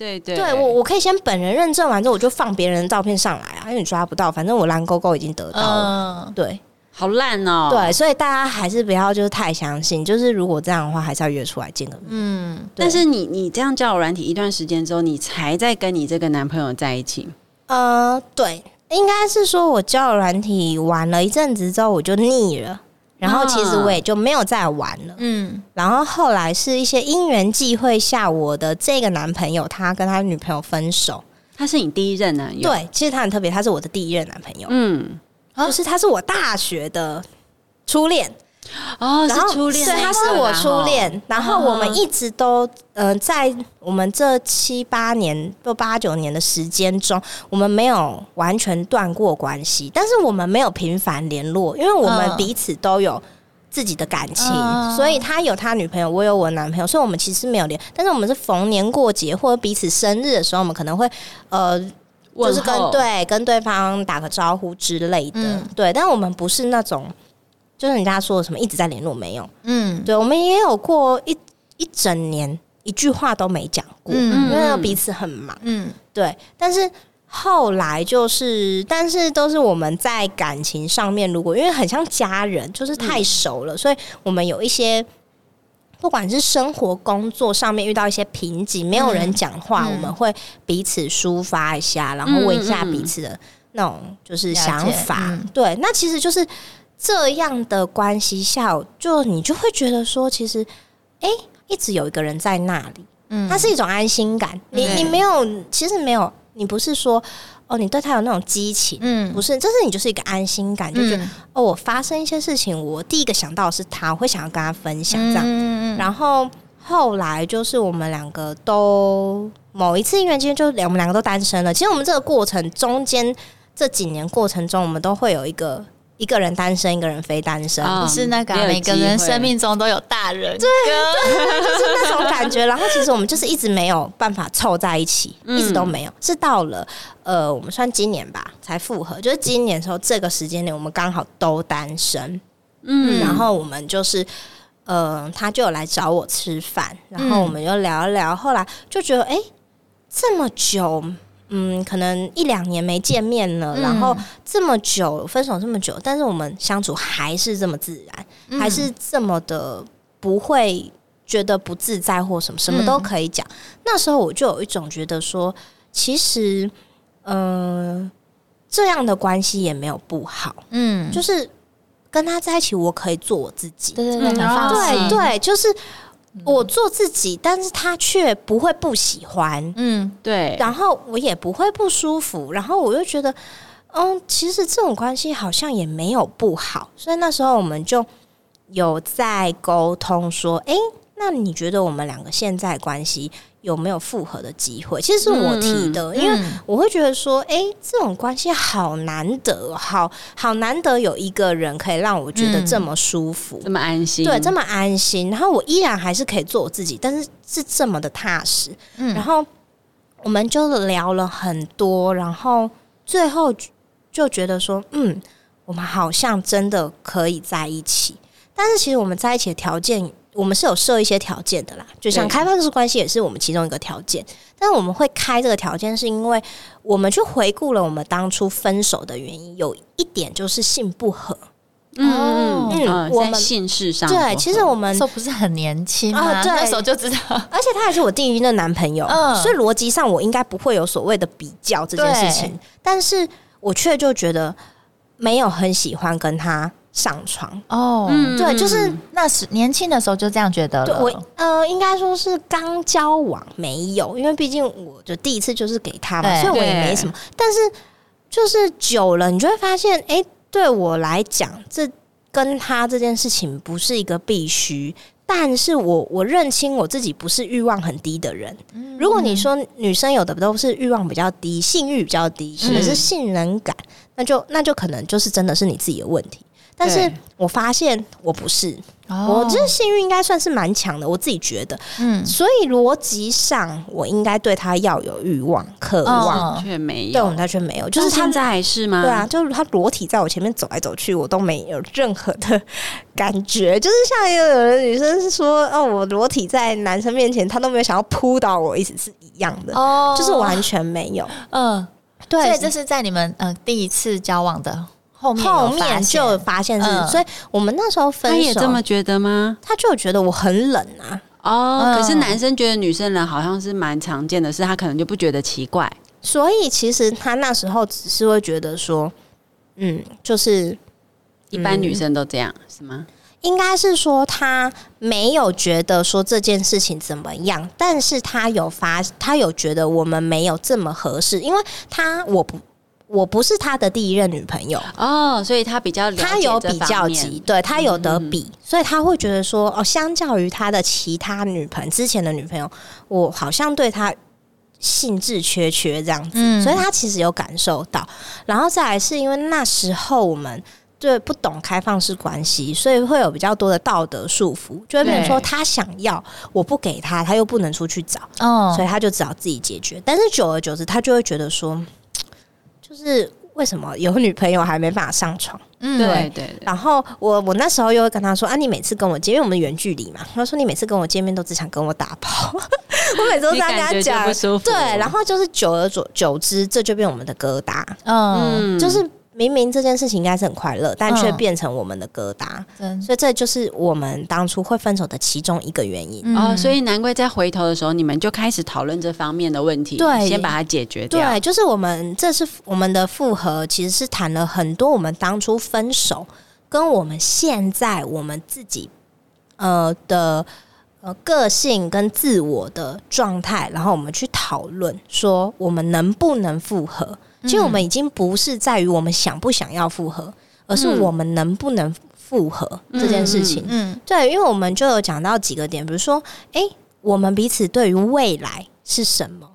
对对对，我我可以先本人认证完之后，我就放别人的照片上来啊，因为你抓不到，反正我蓝勾勾已经得到了。嗯、对，好烂哦。对，所以大家还是不要就是太相信，就是如果这样的话，还是要约出来见个面。嗯，但是你你这样交友软体一段时间之后，你才在跟你这个男朋友在一起？呃，对，应该是说我交友软体玩了一阵子之后，我就腻了。然后其实我也就没有再玩了，嗯。然后后来是一些因缘际会下，我的这个男朋友他跟他女朋友分手，他是你第一任男友？对，其实他很特别，他是我的第一任男朋友，嗯，就是他是我大学的初恋。哦，是初恋，对，他是我初恋。然后我们一直都，呃，在我们这七八年、到八九年的时间中，我们没有完全断过关系，但是我们没有频繁联络，因为我们彼此都有自己的感情，所以他有他女朋友，我有我男朋友，所以我们其实没有联。但是我们是逢年过节或者彼此生日的时候，我们可能会，呃，就是跟对跟对方打个招呼之类的，对。但我们不是那种。就是人家说的什么一直在联络没有？嗯，对，我们也有过一一整年一句话都没讲过，嗯，因为彼此很忙，嗯，对。但是后来就是，但是都是我们在感情上面，如果因为很像家人，就是太熟了，嗯，所以我们有一些不管是生活、工作上面遇到一些瓶颈，没有人讲话，嗯，我们会彼此抒发一下，然后问一下彼此的那种就是想法。嗯，对，那其实就是。这样的关系下，就你就会觉得说，其实，哎，一直有一个人在那里，嗯，它是一种安心感。你你没有，其实没有，你不是说哦，你对他有那种激情，嗯，不是，这是你就是一个安心感，就觉得哦，我发生一些事情，我第一个想到的是他，我会想要跟他分享这样。然后后来就是我们两个都某一次因缘间，就两我们两个都单身了。其实我们这个过程中间这几年过程中，我们都会有一个。一个人单身，一个人非单身，不、嗯、是那个每个人生命中都有大人，对，对，就是那种感觉。然后其实我们就是一直没有办法凑在一起，嗯、一直都没有。是到了呃，我们算今年吧才复合，就是今年的时候这个时间点，我们刚好都单身。嗯，然后我们就是呃，他就有来找我吃饭，然后我们就聊一聊，后来就觉得哎、欸，这么久。嗯，可能一两年没见面了，嗯、然后这么久分手这么久，但是我们相处还是这么自然，嗯、还是这么的不会觉得不自在或什么，什么都可以讲。嗯、那时候我就有一种觉得说，其实，嗯、呃，这样的关系也没有不好，嗯，就是跟他在一起，我可以做我自己，对对对，对对，就是。我做自己，但是他却不会不喜欢，嗯，对。然后我也不会不舒服，然后我又觉得，嗯，其实这种关系好像也没有不好，所以那时候我们就有在沟通说，哎，那你觉得我们两个现在关系？有没有复合的机会？其实是我提的，嗯、因为我会觉得说，哎、欸，这种关系好难得，好好难得有一个人可以让我觉得这么舒服，嗯、这么安心，对，这么安心。然后我依然还是可以做我自己，但是是这么的踏实。嗯、然后我们就聊了很多，然后最后就觉得说，嗯，我们好像真的可以在一起。但是其实我们在一起的条件。我们是有设一些条件的啦，就像开放式关系也是我们其中一个条件。但我们会开这个条件，是因为我们去回顾了我们当初分手的原因，有一点就是性不合。嗯嗯，我们性事上对，其实我们都不是很年轻啊，对，那时候就知道。而且他还是我第一任男朋友，嗯，所以逻辑上我应该不会有所谓的比较这件事情，但是我却就觉得没有很喜欢跟他。上床哦，嗯，对，就是那时年轻的时候就这样觉得了。我呃，应该说是刚交往没有，因为毕竟我就第一次就是给他嘛，所以我也没什么。但是就是久了，你就会发现，哎、欸，对我来讲，这跟他这件事情不是一个必须。但是我我认清我自己不是欲望很低的人。嗯、如果你说女生有的都是欲望比较低，性欲比较低，可能是性能感，嗯、那就那就可能就是真的是你自己的问题。但是我发现我不是。我这幸运应该算是蛮强的，我自己觉得，嗯，所以逻辑上我应该对他要有欲望、渴望，却没有，对我们他却没有，就是现在还是吗？对啊，就是他裸体在我前面走来走去，我都没有任何的感觉，就是像有有的女生是说，哦，我裸体在男生面前，他都没有想要扑倒我，意思是一样的，哦，就是完全没有，嗯，对，所以这是在你们呃第一次交往的。后面，后面就发现是，嗯、所以我们那时候分手，他也这么觉得吗？他就觉得我很冷啊。哦，嗯、可是男生觉得女生冷好像是蛮常见的事，他可能就不觉得奇怪。所以其实他那时候只是会觉得说，嗯，就是一般女生都这样，嗯、是吗？应该是说他没有觉得说这件事情怎么样，但是他有发，他有觉得我们没有这么合适，因为他我不。我不是他的第一任女朋友哦，所以他比较他有比较级，对他有得比，嗯、所以他会觉得说哦，相较于他的其他女朋友之前的女朋友，我好像对他兴致缺缺这样子，嗯、所以他其实有感受到。然后再来是因为那时候我们对不懂开放式关系，所以会有比较多的道德束缚，就会变成说他想要我不给他，他又不能出去找，哦，所以他就只好自己解决。但是久而久之，他就会觉得说。就是为什么有女朋友还没办法上床？嗯，对对，对。然后我我那时候又会跟他说啊，你每次跟我见，因为我们远距离嘛。他说你每次跟我见面都只想跟我打炮。我每次都这样跟他讲，对。然后就是久而久久之，这就变我们的疙瘩。嗯，就是。明明这件事情应该是很快乐，但却变成我们的疙瘩，嗯、所以这就是我们当初会分手的其中一个原因。嗯、哦，所以难怪在回头的时候，你们就开始讨论这方面的问题，对，先把它解决掉。对，就是我们这是我们的复合，其实是谈了很多我们当初分手跟我们现在我们自己呃的呃个性跟自我的状态，然后我们去讨论说我们能不能复合。其实我们已经不是在于我们想不想要复合，而是我们能不能复合这件事情。嗯，对，因为我们就有讲到几个点，比如说，哎，我们彼此对于未来是什么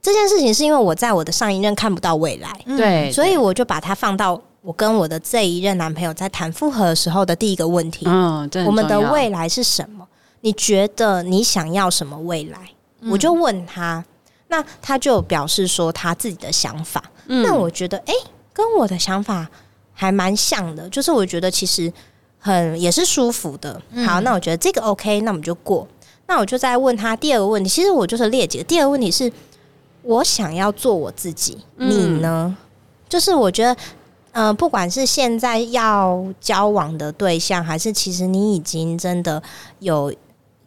这件事情，是因为我在我的上一任看不到未来，对，所以我就把它放到我跟我的这一任男朋友在谈复合的时候的第一个问题。嗯，我们的未来是什么？你觉得你想要什么未来？我就问他，那他就表示说他自己的想法。那我觉得，哎、欸，跟我的想法还蛮像的，就是我觉得其实很也是舒服的。好，那我觉得这个 OK，那我们就过。那我就再问他第二个问题，其实我就是列举的第二个问题是，我想要做我自己，你呢？就是我觉得，嗯、呃，不管是现在要交往的对象，还是其实你已经真的有。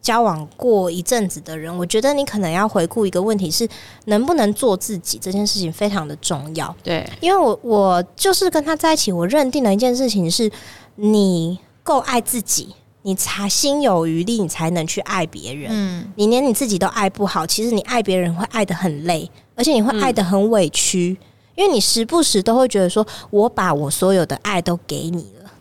交往过一阵子的人，我觉得你可能要回顾一个问题是：能不能做自己这件事情非常的重要。对，因为我我就是跟他在一起，我认定了一件事情是：你够爱自己，你才心有余力，你才能去爱别人。嗯，你连你自己都爱不好，其实你爱别人会爱得很累，而且你会爱得很委屈，嗯、因为你时不时都会觉得说：我把我所有的爱都给你了。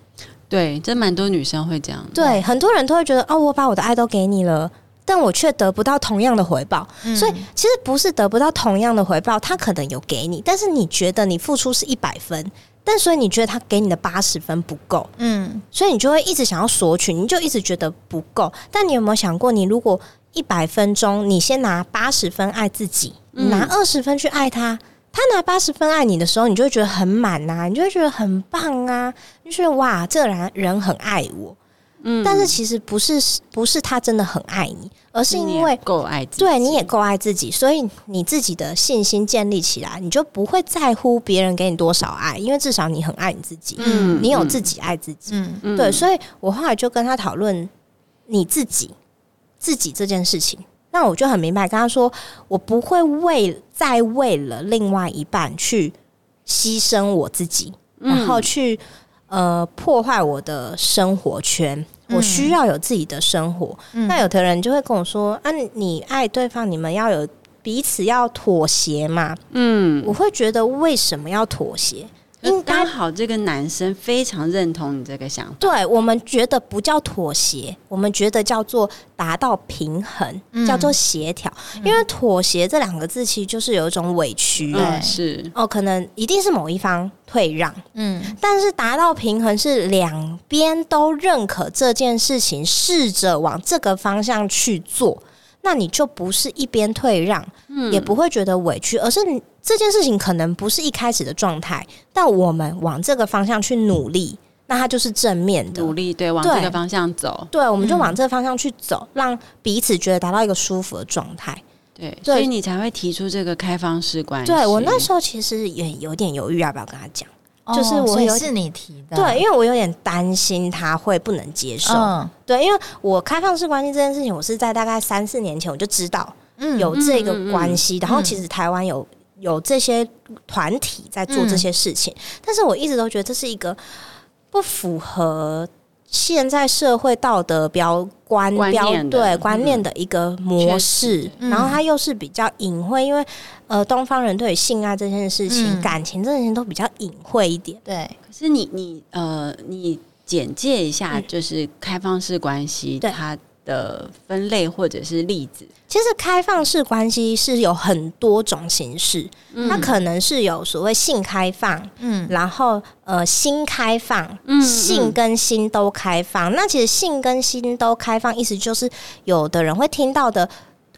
对，真蛮多女生会这样。对，很多人都会觉得哦，我把我的爱都给你了，但我却得不到同样的回报。嗯、所以其实不是得不到同样的回报，他可能有给你，但是你觉得你付出是一百分，但所以你觉得他给你的八十分不够。嗯，所以你就会一直想要索取，你就一直觉得不够。但你有没有想过，你如果一百分钟，你先拿八十分爱自己，你拿二十分去爱他。他拿八十分爱你的时候，你就会觉得很满呐、啊，你就会觉得很棒啊，你就觉得哇，这个人人很爱我。嗯，但是其实不是，不是他真的很爱你，而是因为够爱自己，对，你也够爱自己，所以你自己的信心建立起来，你就不会在乎别人给你多少爱，因为至少你很爱你自己，嗯，你有自己爱自己，嗯。嗯，对，所以我后来就跟他讨论你自己自己这件事情。那我就很明白，跟他说，我不会为再为了另外一半去牺牲我自己，嗯、然后去呃破坏我的生活圈。嗯、我需要有自己的生活。嗯、那有的人就会跟我说：“啊，你爱对方，你们要有彼此要妥协嘛。”嗯，我会觉得为什么要妥协？应该好，这个男生非常认同你这个想法。对，我们觉得不叫妥协，我们觉得叫做达到平衡，嗯、叫做协调。因为妥协这两个字其实就是有一种委屈，是哦，可能一定是某一方退让，嗯，但是达到平衡是两边都认可这件事情，试着往这个方向去做。那你就不是一边退让，嗯，也不会觉得委屈，而是这件事情可能不是一开始的状态，但我们往这个方向去努力，那它就是正面的努力，对，往这个方向走，对，我们就往这个方向去走，嗯，让彼此觉得达到一个舒服的状态，对，所以你才会提出这个开放式关系。对，我那时候其实也有点犹豫，要不要跟他讲。就是我有、哦、是你提的，对，因为我有点担心他会不能接受，嗯、对，因为我开放式关系这件事情，我是在大概三四年前我就知道有这个关系，嗯、然后其实台湾有有这些团体在做这些事情，嗯、但是我一直都觉得这是一个不符合。现在社会道德标观标对观念的一个模式，嗯、然后它又是比较隐晦，因为呃，东方人对于性爱这件事情、嗯、感情这件事情都比较隐晦一点。对，可是你你呃，你简介一下，就是开放式关系，它的分类或者是例子。其实开放式关系是有很多种形式，嗯、它可能是有所谓性开放，嗯，然后呃心开放，嗯，性跟心都开放。嗯、那其实性跟心都开放，意思就是有的人会听到的，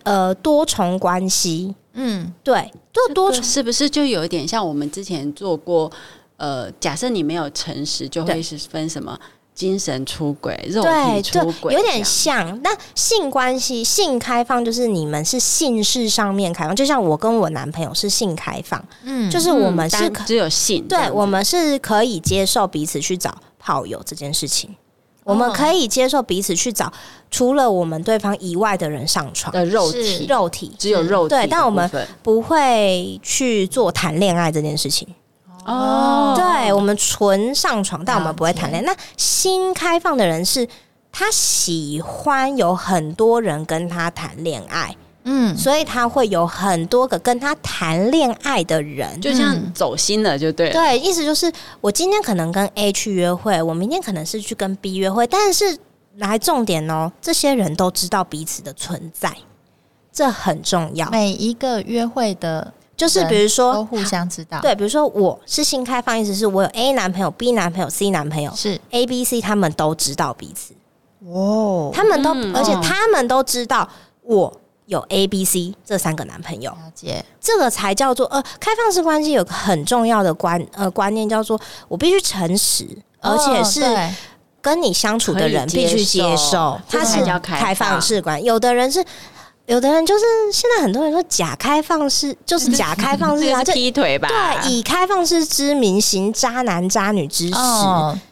呃，多重关系，嗯，对，多多重是不是就有一点像我们之前做过？呃，假设你没有诚实，就会是分什么？精神出轨、肉体出轨，有点像。那性关系、性开放，就是你们是性事上面开放，就像我跟我男朋友是性开放，嗯，就是我们是只有性，对，我们是可以接受彼此去找炮友这件事情，我们可以接受彼此去找除了我们对方以外的人上床的肉体，肉体。只有肉体，对，但我们不会去做谈恋爱这件事情。哦，对，我们纯上床，但我们不会谈恋爱。那新开放的人是，他喜欢有很多人跟他谈恋爱，嗯，所以他会有很多个跟他谈恋爱的人，就像走心了，就对了。对，意思就是我今天可能跟 A 去约会，我明天可能是去跟 B 约会，但是来重点哦，这些人都知道彼此的存在，这很重要。每一个约会的。就是比如说都互相知道，对，比如说我是新开放，意思是我有 A 男朋友、B 男朋友、C 男朋友，是 A、B、C，他们都知道彼此。哦，他们都，嗯、而且他们都知道我有 A、B、C 这三个男朋友。了解，这个才叫做呃，开放式关系有个很重要的观呃观念，叫做我必须诚实，而且是跟你相处的人必须接受，他是叫开放式关系。有的人是。有的人就是现在很多人说假开放式，就是假开放式啊，就劈腿吧？对，以开放式之名行渣男渣女之实，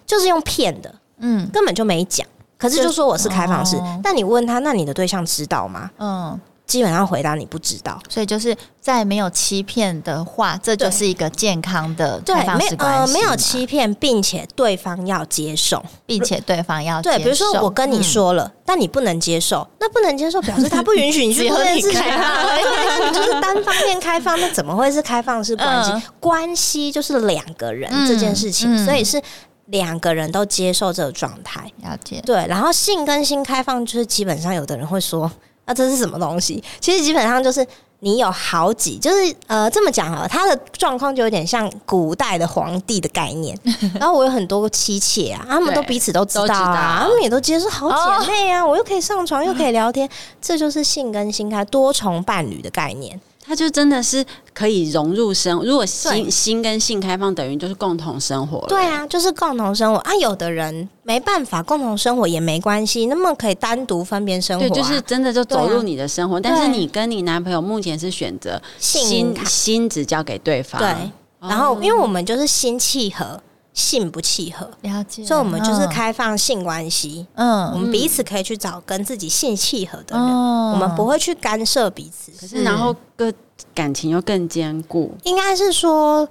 就是用骗的，嗯，根本就没讲，可是就说我是开放式，但你问他，那你的对象知道吗？嗯。基本上回答你不知道，所以就是在没有欺骗的话，这就是一个健康的开放式关系。呃，没有欺骗，并且对方要接受，并且对方要。对，比如说我跟你说了，嗯、但你不能接受，那不能接受 表示他不允许你去做这件事情啊。对，就是单方面开放，那怎么会是开放式关系？嗯、关系就是两个人这件事情，所以是两个人都接受这个状态。了解。对，然后性跟性开放，就是基本上有的人会说。那、啊、这是什么东西？其实基本上就是你有好几，就是呃这么讲啊，他的状况就有点像古代的皇帝的概念。然后我有很多妻妾啊，他们都彼此都知道啊，他们也都接受好姐妹啊，哦、我又可以上床又可以 聊天，这就是性跟心开多重伴侣的概念。他就真的是可以融入生，如果心心跟性开放，等于就是共同生活。对啊，就是共同生活啊。有的人没办法共同生活也没关系，那么可以单独分别生活，啊。对，就是真的就走入你的生活。啊、但是你跟你男朋友目前是选择心心只交给对方。对，然后因为我们就是心契合。性不契合，了解，所以我们就是开放性关系。嗯，我们彼此可以去找跟自己性契合的人，嗯、我们不会去干涉彼此。可是，然后个感情又更坚固。应该是说，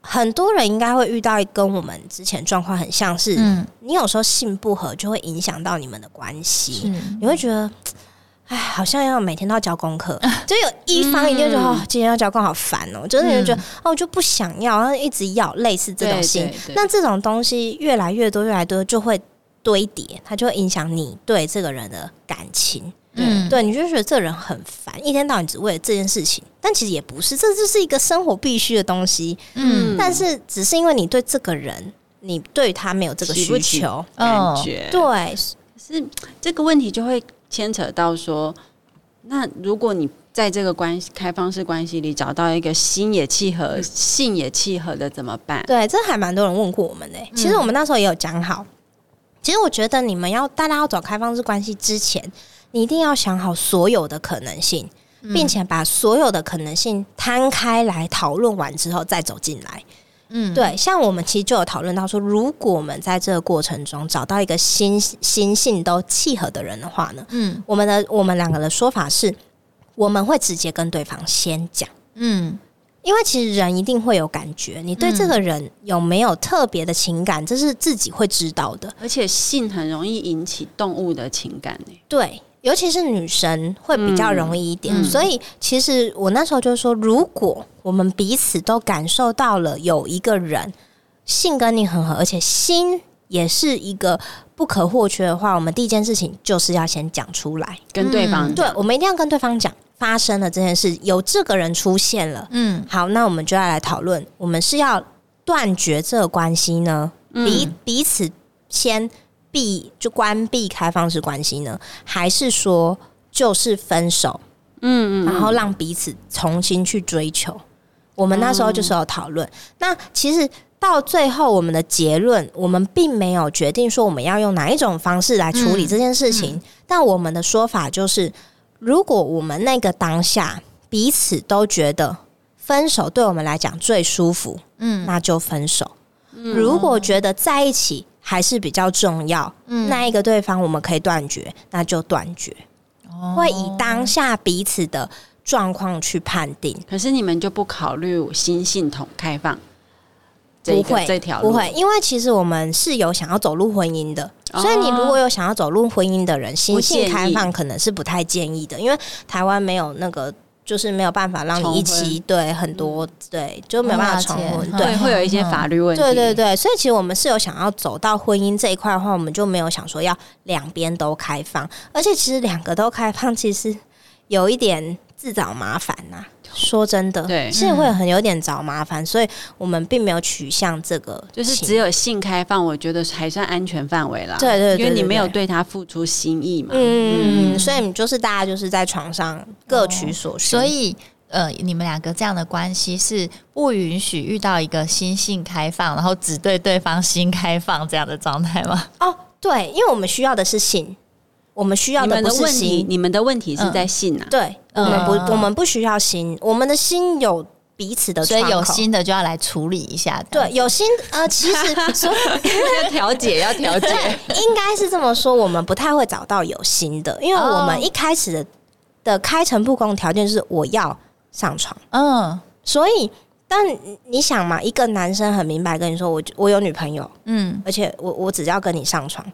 很多人应该会遇到跟我们之前状况很像是，嗯、你有时候性不合就会影响到你们的关系，你会觉得。哎，好像要每天都要交功课，就有一方一定就说、嗯、哦，今天要交功课好烦哦，就是你就觉得、嗯、哦，我就不想要，然后一直要类似这种心，那这种东西越来越多，越来越多就会堆叠，它就会影响你对这个人的感情。嗯，对，你就觉得这个人很烦，一天到晚只为了这件事情，但其实也不是，这就是一个生活必须的东西。嗯，但是只是因为你对这个人，你对他没有这个需求。感觉，对，是这个问题就会。牵扯到说，那如果你在这个关系开放式关系里找到一个心也契合、性也契合的怎么办？对，这还蛮多人问过我们的。其实我们那时候也有讲好。嗯、其实我觉得你们要大家要走开放式关系之前，你一定要想好所有的可能性，并且把所有的可能性摊开来讨论完之后再走进来。嗯，对，像我们其实就有讨论到说，如果我们在这个过程中找到一个心心性都契合的人的话呢，嗯，我们的我们两个的说法是，我们会直接跟对方先讲，嗯，因为其实人一定会有感觉，你对这个人有没有特别的情感，这是自己会知道的，而且性很容易引起动物的情感呢，对。尤其是女生会比较容易一点，所以其实我那时候就说，如果我们彼此都感受到了有一个人性跟你很合，而且心也是一个不可或缺的话，我们第一件事情就是要先讲出来，跟对方、嗯、对，我们一定要跟对方讲发生了这件事，有这个人出现了，嗯，好，那我们就要来讨论，我们是要断绝这个关系呢，彼、嗯、彼此先。闭就关闭开放式关系呢，还是说就是分手？嗯嗯，然后让彼此重新去追求。我们那时候就是有讨论。那其实到最后，我们的结论，我们并没有决定说我们要用哪一种方式来处理这件事情。但我们的说法就是，如果我们那个当下彼此都觉得分手对我们来讲最舒服，嗯，那就分手。如果觉得在一起。还是比较重要，嗯，那一个对方我们可以断绝，那就断绝，哦，会以当下彼此的状况去判定。可是你们就不考虑新系统开放？不会，这条路不会，因为其实我们是有想要走入婚姻的，哦，所以你如果有想要走入婚姻的人，新性开放可能是不太建议的，因为台湾没有那个。就是没有办法让你一起对很多对，就没有办法重婚，对，会有一些法律问题。对对对，所以其实我们是有想要走到婚姻这一块的话，我们就没有想说要两边都开放，而且其实两个都开放，其实有一点自找麻烦呐、啊。说真的，对，是会很有点找麻烦，所以我们并没有取向这个，就是只有性开放，我觉得还算安全范围啦。对对，对，因为你没有对他付出心意嘛。嗯嗯，所以就是大家就是在床上各取所需。所以呃，你们两个这样的关系是不允许遇到一个心性开放，然后只对对方心开放这样的状态吗？哦，对，因为我们需要的是性。我们需要的不是心，你们的问题是在信啊？对，我们不，我们不需要心，我们的心有彼此的，所以有心的就要来处理一下。对，有心呃，其实 说要调解，要调解，应该是这么说。我们不太会找到有心的，因为我们一开始的的开诚布公条件是我要上床。嗯，所以但你想嘛，一个男生很明白跟你说，我我有女朋友，嗯，而且我我只要跟你上床。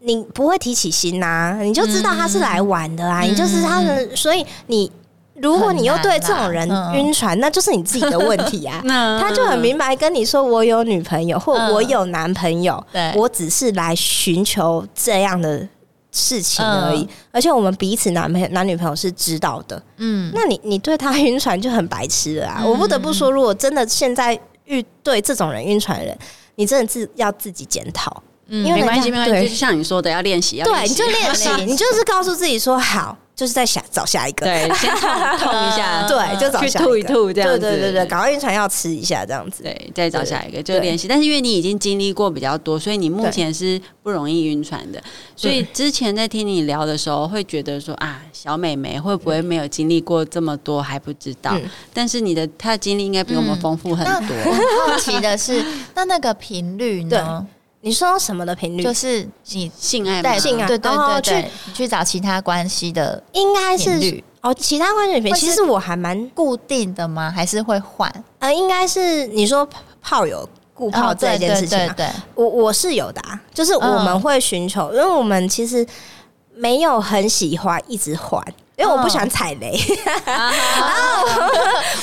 你不会提起心呐、啊，你就知道他是来玩的啊，嗯、你就是他所以你如果你又对这种人晕船，那就是你自己的问题啊。他就很明白跟你说，我有女朋友或我有男朋友，嗯、我只是来寻求这样的事情而已。嗯、而且我们彼此男朋友、男女朋友是知道的。嗯，那你你对他晕船就很白痴了啊！嗯、我不得不说，如果真的现在遇对这种人晕船的人，你真的自要自己检讨。嗯，因为没关系，没关系，就是像你说的，要练习，要，对，你就练习，你就是告诉自己说好，就是在下找下一个，对，先痛 痛一下，对，就找下一个，吐一吐这样子，对对对对，赶快晕船要吃一下这样子，对，再找下一个就练习。但是因为你已经经历过比较多，所以你目前是不容易晕船的。所以之前在听你聊的时候，会觉得说啊，小美眉会不会没有经历过这么多还不知道？但是你的她的经历应该比我们丰富很多。好奇的是，那那个频率呢？你说什么的频率？就是你性爱吗？性爱，对对对对，你去找其他关系的，应该是哦，其他关系的频率。其实我还蛮固定的吗？还是会换？呃，应该是你说炮友固炮这件事情，对对，我我是有的啊，就是我们会寻求，因为我们其实没有很喜欢一直换。因为我不喜欢踩雷，然后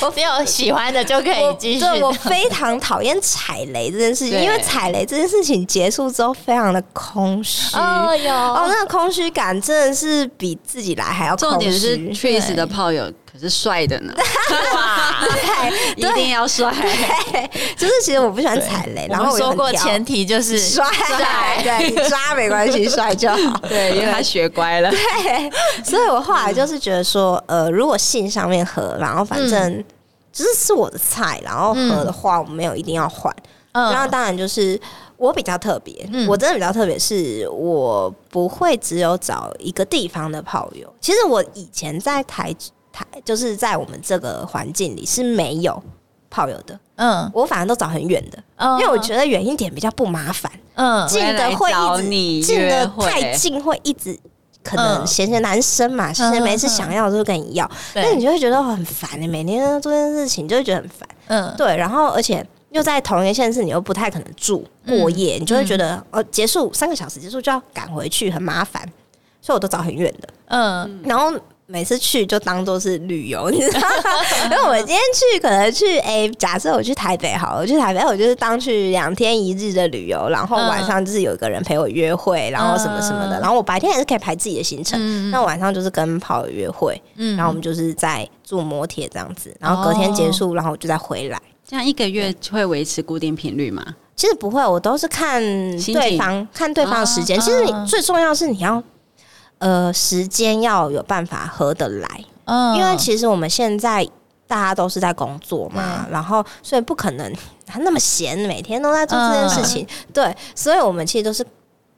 我只有喜欢的就可以继续。对，我非常讨厌踩雷这件事情，因为踩雷这件事情结束之后非常的空虚。哦哟，哦，那个空虚感真的是比自己来还要空虚。重点是 Trace 的炮友可是帅的呢，哇，一定要帅。就是其实我不喜欢踩雷，然后我说过前提就是帅，对，你抓没关系，帅就好。对，因为他学乖了。对，所以我后来就。是觉得说，呃，如果性上面合，然后反正就是是我的菜，然后合的话，我没有一定要换。嗯，然后当然就是我比较特别，嗯，我真的比较特别，是我不会只有找一个地方的炮友。其实我以前在台台，就是在我们这个环境里是没有炮友的。嗯，我反而都找很远的，因为我觉得远一点比较不麻烦。嗯，近的会一直近的太近会一直。可能闲闲男生嘛，闲闲没事想要就跟你要，那你就会觉得很烦，你每天做这件事情就会觉得很烦。嗯，对，然后而且又在同一个县市，你又不太可能住过夜，你就会觉得哦，结束三个小时结束就要赶回去，很麻烦，所以我都找很远的。嗯，然后。每次去就当做是旅游，你知道吗？因为我今天去可能去哎、欸，假设我去台北好了，我去台北，我就是当去两天一日的旅游，然后晚上就是有一个人陪我约会，然后什么什么的，然后我白天也是可以排自己的行程，那晚上就是跟朋友约会，然后我们就是在坐摩铁这样子，然后隔天结束，然后我就再回来。这样一个月会维持固定频率吗？其实不会，我都是看对方看对方的时间。其实你最重要是你要。呃，时间要有办法合得来，嗯，因为其实我们现在大家都是在工作嘛，嗯、然后所以不可能那么闲，每天都在做这件事情，嗯、对，所以我们其实都是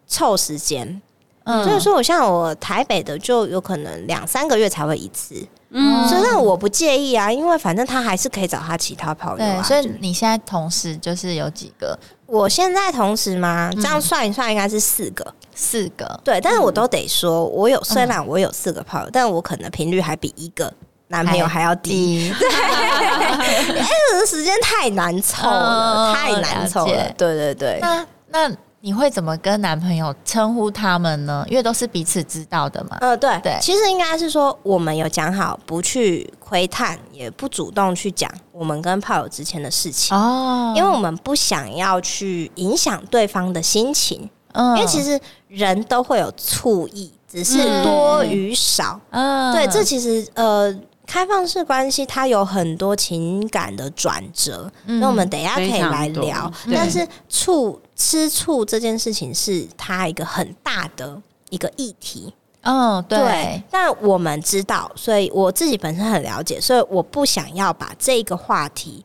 凑时间，嗯，所以说我像我台北的就有可能两三个月才会一次，嗯，所以那我不介意啊，因为反正他还是可以找他其他朋友啊，所以你现在同时就是有几个？我现在同时吗？这样算一算，应该是四个。四个，对，但是我都得说，我有虽然我有四个炮友，但我可能频率还比一个男朋友还要低。对，因为时间太难凑了，太难凑了。对对对。那那你会怎么跟男朋友称呼他们呢？因为都是彼此知道的嘛。呃，对对，其实应该是说，我们有讲好不去窥探，也不主动去讲我们跟炮友之前的事情哦，因为我们不想要去影响对方的心情。因为其实人都会有醋意，只是多与少。嗯，对，这其实呃，开放式关系它有很多情感的转折，那我们等一下可以来聊。但是醋吃醋这件事情是它一个很大的一个议题。嗯，对。但我们知道，所以我自己本身很了解，所以我不想要把这个话题。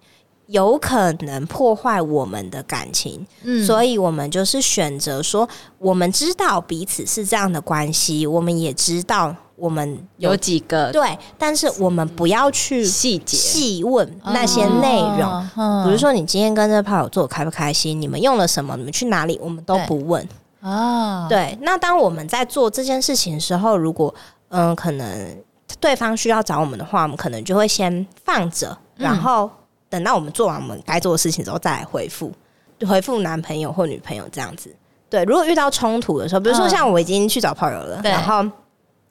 有可能破坏我们的感情，嗯，所以我们就是选择说，我们知道彼此是这样的关系，我们也知道我们有，有几个对，但是我们不要去细节。细问那些内容，哦、比如说你今天跟这个炮友做开不开心，你们用了什么，你们去哪里，我们都不问。哦。对，那当我们在做这件事情的时候，如果嗯，可能对方需要找我们的话，我们可能就会先放着，然后。等到我们做完我们该做的事情之后，再来回复，回复男朋友或女朋友这样子。对，如果遇到冲突的时候，比如说像我已经去找炮友了，嗯、然后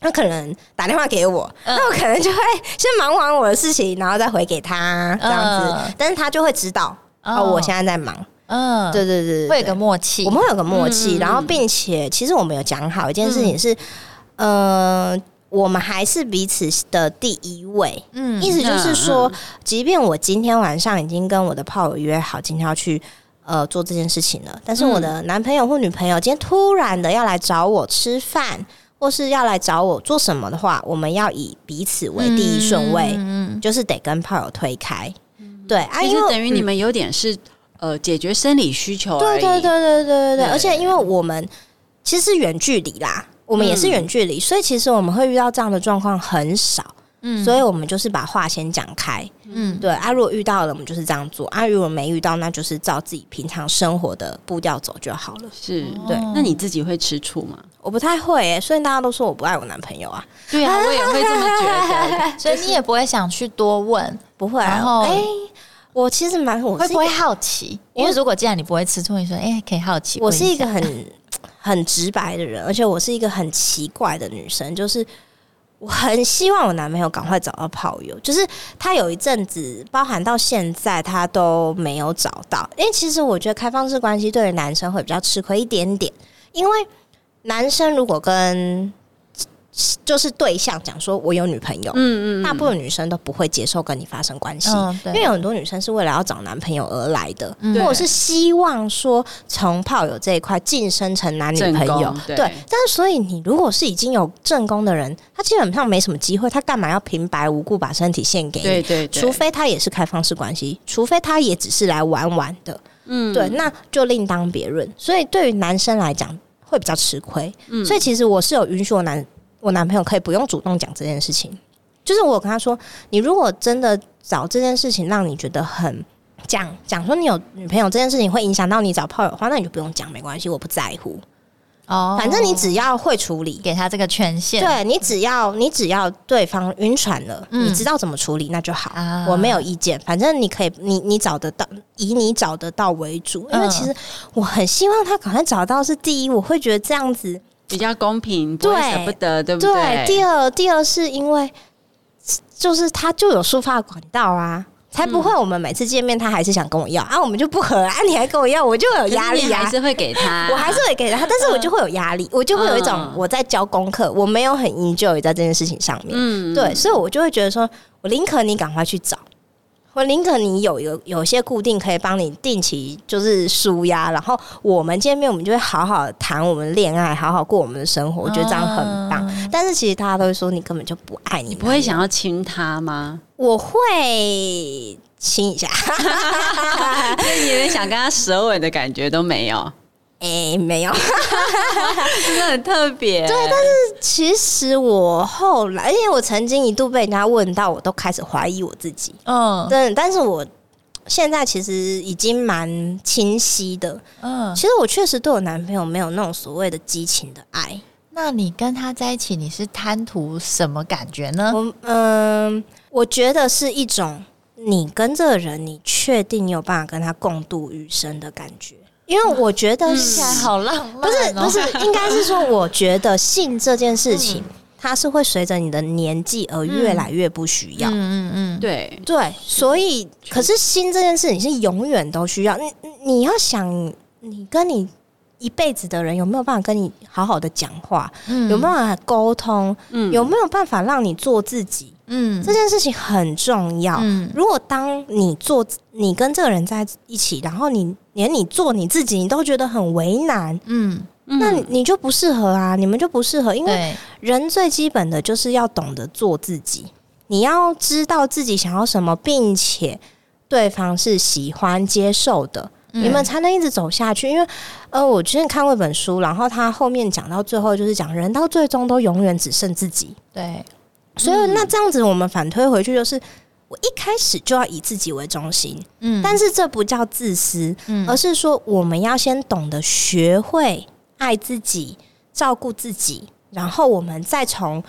他可能打电话给我，嗯、那我可能就会先忙完我的事情，然后再回给他这样子。嗯、但是他就会知道，哦，哦，我现在在忙。嗯，对对对，对，会有个默契，我们会有个默契。嗯、然后，并且其实我们有讲好一件事情是，嗯、呃。我们还是彼此的第一位，嗯，意思就是说，即便我今天晚上已经跟我的炮友约好今天要去呃做这件事情了，但是我的男朋友或女朋友今天突然的要来找我吃饭，或是要来找我做什么的话，我们要以彼此为第一顺位，嗯，就是得跟炮友推开，对，其实等于你们有点是呃解决生理需求对对对对对对对，而且因为我们其实是远距离啦。我们也是远距离，所以其实我们会遇到这样的状况很少。嗯，所以我们就是把话先讲开。嗯，对啊，如果遇到了，我们就是这样做；啊，如果没遇到，那就是照自己平常生活的步调走就好了。是，对。那你自己会吃醋吗？我不太会，虽然大家都说我不爱我男朋友啊。对啊，我也会这么觉得。所以你也不会想去多问，不会。然后，哎，我其实蛮，我会不会好奇？因为如果既然你不会吃醋，你说，哎，可以好奇。我是一个很。很直白的人，而且我是一个很奇怪的女生，就是我很希望我男朋友赶快找到炮友，就是他有一阵子，包含到现在他都没有找到。因为其实我觉得开放式关系对于男生会比较吃亏一点点，因为男生如果跟就是对象讲说，我有女朋友，嗯嗯，大部分女生都不会接受跟你发生关系，嗯，因为有很多女生是为了要找男朋友而来的，嗯，或者是希望说从炮友这一块晋升成男女朋友，对。对，但是所以你如果是已经有正宫的人，他基本上没什么机会，他干嘛要平白无故把身体献给你？对对对，除非他也是开放式关系，除非他也只是来玩玩的，嗯，对，那就另当别论。所以对于男生来讲会比较吃亏，嗯，所以其实我是有允许我男。我男朋友可以不用主动讲这件事情，就是我跟他说，你如果真的找这件事情让你觉得很讲讲说你有女朋友这件事情会影响到你找炮友的话，那你就不用讲，没关系，我不在乎。哦，反正你只要会处理，给他这个权限，对，你只要你只要对方晕船了，嗯，你知道怎么处理那就好，啊，我没有意见。反正你可以，你你找得到，以你找得到为主，因为其实我很希望他赶快找到是第一，我会觉得这样子。比较公平，对，舍不得，对不对？对，第二，第二是因为就是他就有抒发管道啊，才不会我们每次见面他还是想跟我要、嗯、啊，我们就不合啊，你还跟我要，我就有压力啊，还是会给他，我还是会给他，但是我就会有压力，我就会有一种我在教功课，我没有很 enjoy 在这件事情上面，嗯，对，所以我就会觉得说，我宁可你赶快去找。我宁可你有有有些固定可以帮你定期就是舒压，然后我们见面我们就会好好谈我们恋爱，好好过我们的生活，我觉得这样很棒。嗯、但是其实大家都会说你根本就不爱你，你不会想要亲他吗？我会亲一下，所以你连想跟他舌吻的感觉都没有。哎、欸，没有，真的很特别。对，但是其实我后来，因为我曾经一度被人家问到，我都开始怀疑我自己。嗯，对，但是我现在其实已经蛮清晰的。嗯，其实我确实对我男朋友没有那种所谓的激情的爱。那你跟他在一起，你是贪图什么感觉呢？我嗯，我觉得是一种你跟这个人，你确定你有办法跟他共度余生的感觉。因为我觉得起来好浪漫，不是不是，应该是说，我觉得性这件事情，它是会随着你的年纪而越来越不需要。嗯嗯嗯，对对，所以可是性这件事情是永远都需要。你你要想，你跟你一辈子的人有没有办法跟你好好的讲话？有没有办法沟通？有没有办法让你做自己？嗯，这件事情很重要。嗯，如果当你做，你跟这个人在一起，然后你连你做你自己，你都觉得很为难，嗯，那你你就不适合啊，你们就不适合，因为人最基本的就是要懂得做自己，你要知道自己想要什么，并且对方是喜欢接受的，嗯，你们才能一直走下去。因为，呃，我之前看过一本书，然后他后面讲到最后，就是讲人到最终都永远只剩自己，对。所以那这样子，我们反推回去，就是我一开始就要以自己为中心，嗯，但是这不叫自私，嗯，而是说我们要先懂得学会爱自己、照顾自己，然后我们再从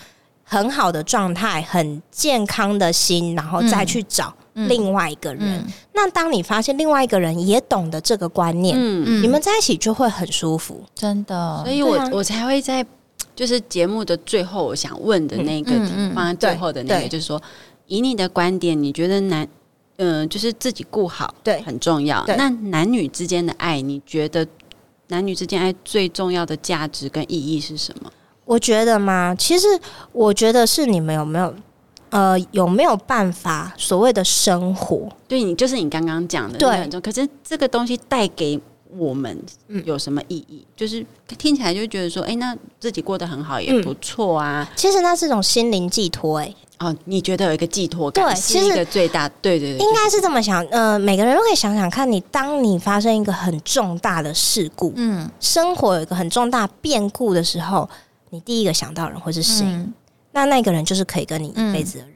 很好的状态、很健康的心，然后再去找另外一个人。嗯。嗯、那当你发现另外一个人也懂得这个观念，嗯。嗯，你们在一起就会很舒服，真的。所以我、啊、我才会在。就是节目的最后，我想问的那个放在最后的那个，就是说，以你的观点，你觉得男，嗯、呃，就是自己顾好，对，很重要。那男女之间的爱，你觉得男女之间爱最重要的价值跟意义是什么？我觉得嘛，其实我觉得是你们有没有，呃，有没有办法所谓的生活？对你，就是你刚刚讲的，对。可是这个东西带给。我们有什么意义？嗯、就是听起来就觉得说，哎、欸，那自己过得很好也不错啊、嗯。其实那是一种心灵寄托，哎，哦，你觉得有一个寄托感，对，是一个最大，对对对，应该是这么想。呃，每个人都可以想想看，你当你发生一个很重大的事故，嗯，生活有一个很重大变故的时候，你第一个想到的人会是谁？嗯、那那个人就是可以跟你一辈子的人。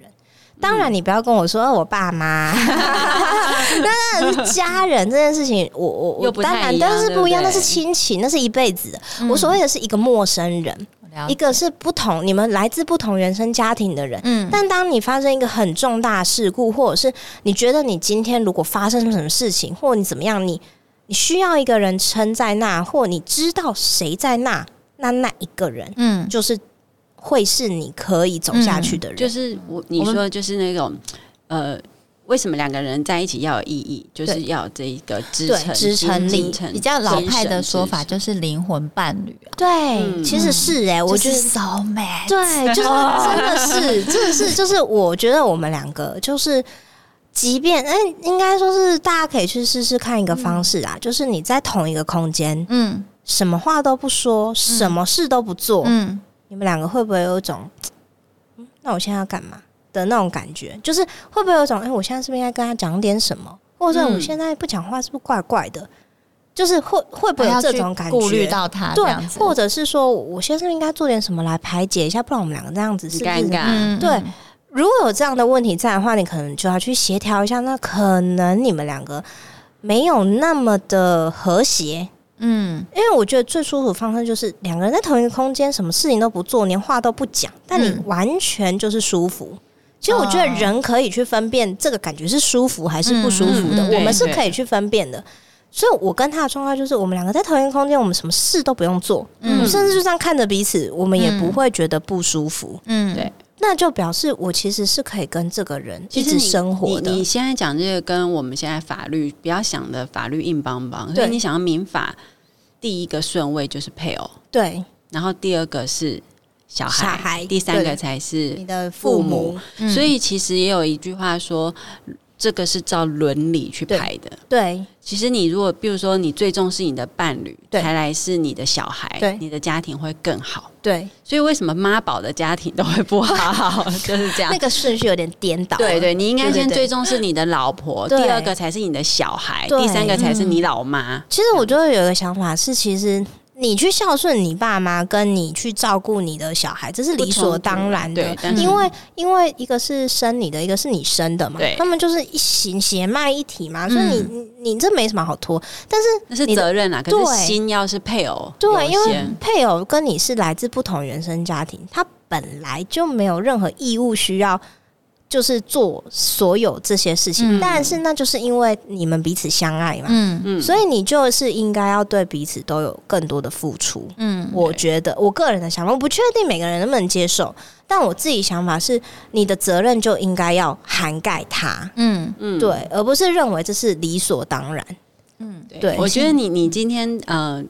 嗯当然，你不要跟我说我爸妈，那是家人这件事情，我我我当然都是不一样，那是亲情，那是一辈子的。我所谓的是一个陌生人，一个是不同，你们来自不同原生家庭的人。嗯，但当你发生一个很重大事故，或者是你觉得你今天如果发生什么事情，或你怎么样，你你需要一个人撑在那，或你知道谁在那，那那一个人，嗯，就是会是你可以走下去的人。嗯、就是我你说就是那种呃。为什么两个人在一起要有意义？就是要有这一个支撑支撑力。比较老派的说法就是灵魂伴侣啊。对，嗯、其实是哎、欸，我觉得 soulmate。对，就是真的是，真的是，就是我觉得我们两个就是，即便哎，应该说是大家可以去试试看一个方式啊，嗯、就是你在同一个空间，嗯，什么话都不说，什么事都不做，嗯，你们两个会不会有一种，嗯，那我现在要干嘛？的那种感觉，就是会不会有种，哎、欸，我现在是不是应该跟他讲点什么？或者我现在不讲话是不是怪怪的？嗯、就是会会不会有这种感觉？顾虑到他，对，或者是说我现在是不是应该做点什么来排解一下？不然我们两个这样子是尴尬。嗯、对，如果有这样的问题在的话，你可能就要去协调一下。那可能你们两个没有那么的和谐。嗯，因为我觉得最舒服的方式就是两个人在同一个空间，什么事情都不做，连话都不讲，但你完全就是舒服。其实我觉得人可以去分辨这个感觉是舒服还是不舒服的，我们是可以去分辨的。所以，我跟他的状况就是，我们两个在同一个空间，我们什么事都不用做，嗯，甚至就这样看着彼此，我们也不会觉得不舒服。嗯，对，那就表示我其实是可以跟这个人一直生活的。你现在讲这个跟我们现在法律不要想的法律硬邦邦，所以你想要民法第一个顺位就是配偶，对，然后第二个是。小孩，小孩第三个才是你的父母，所以其实也有一句话说，这个是照伦理去排的。对，其实你如果比如说你最重视你的伴侣，才来是你的小孩，对，你的家庭会更好。对，所以为什么妈宝的家庭都会不好？就是这样，那个顺序有点颠倒。对对，你应该先最重视你的老婆，第二个才是你的小孩，第三个才是你老妈。其实我就会有一个想法是，其实。你去孝顺你爸妈，跟你去照顾你的小孩，这是理所当然的。因为因为一个是生你的，一个是你生的嘛，他们就是一形血脉一体嘛，所以你你你这没什么好拖。但是那是责任啊，可是心要是配偶，对，因为配偶跟你是来自不同原生家庭，他本来就没有任何义务需要。就是做所有这些事情，嗯、但是那就是因为你们彼此相爱嘛，嗯。嗯，所以你就是应该要对彼此都有更多的付出，嗯，我觉得我个人的想法，我不确定每个人能不能接受，但我自己想法是，你的责任就应该要涵盖他，嗯。嗯，对，而不是认为这是理所当然，嗯，对，对。我觉得你你今天呃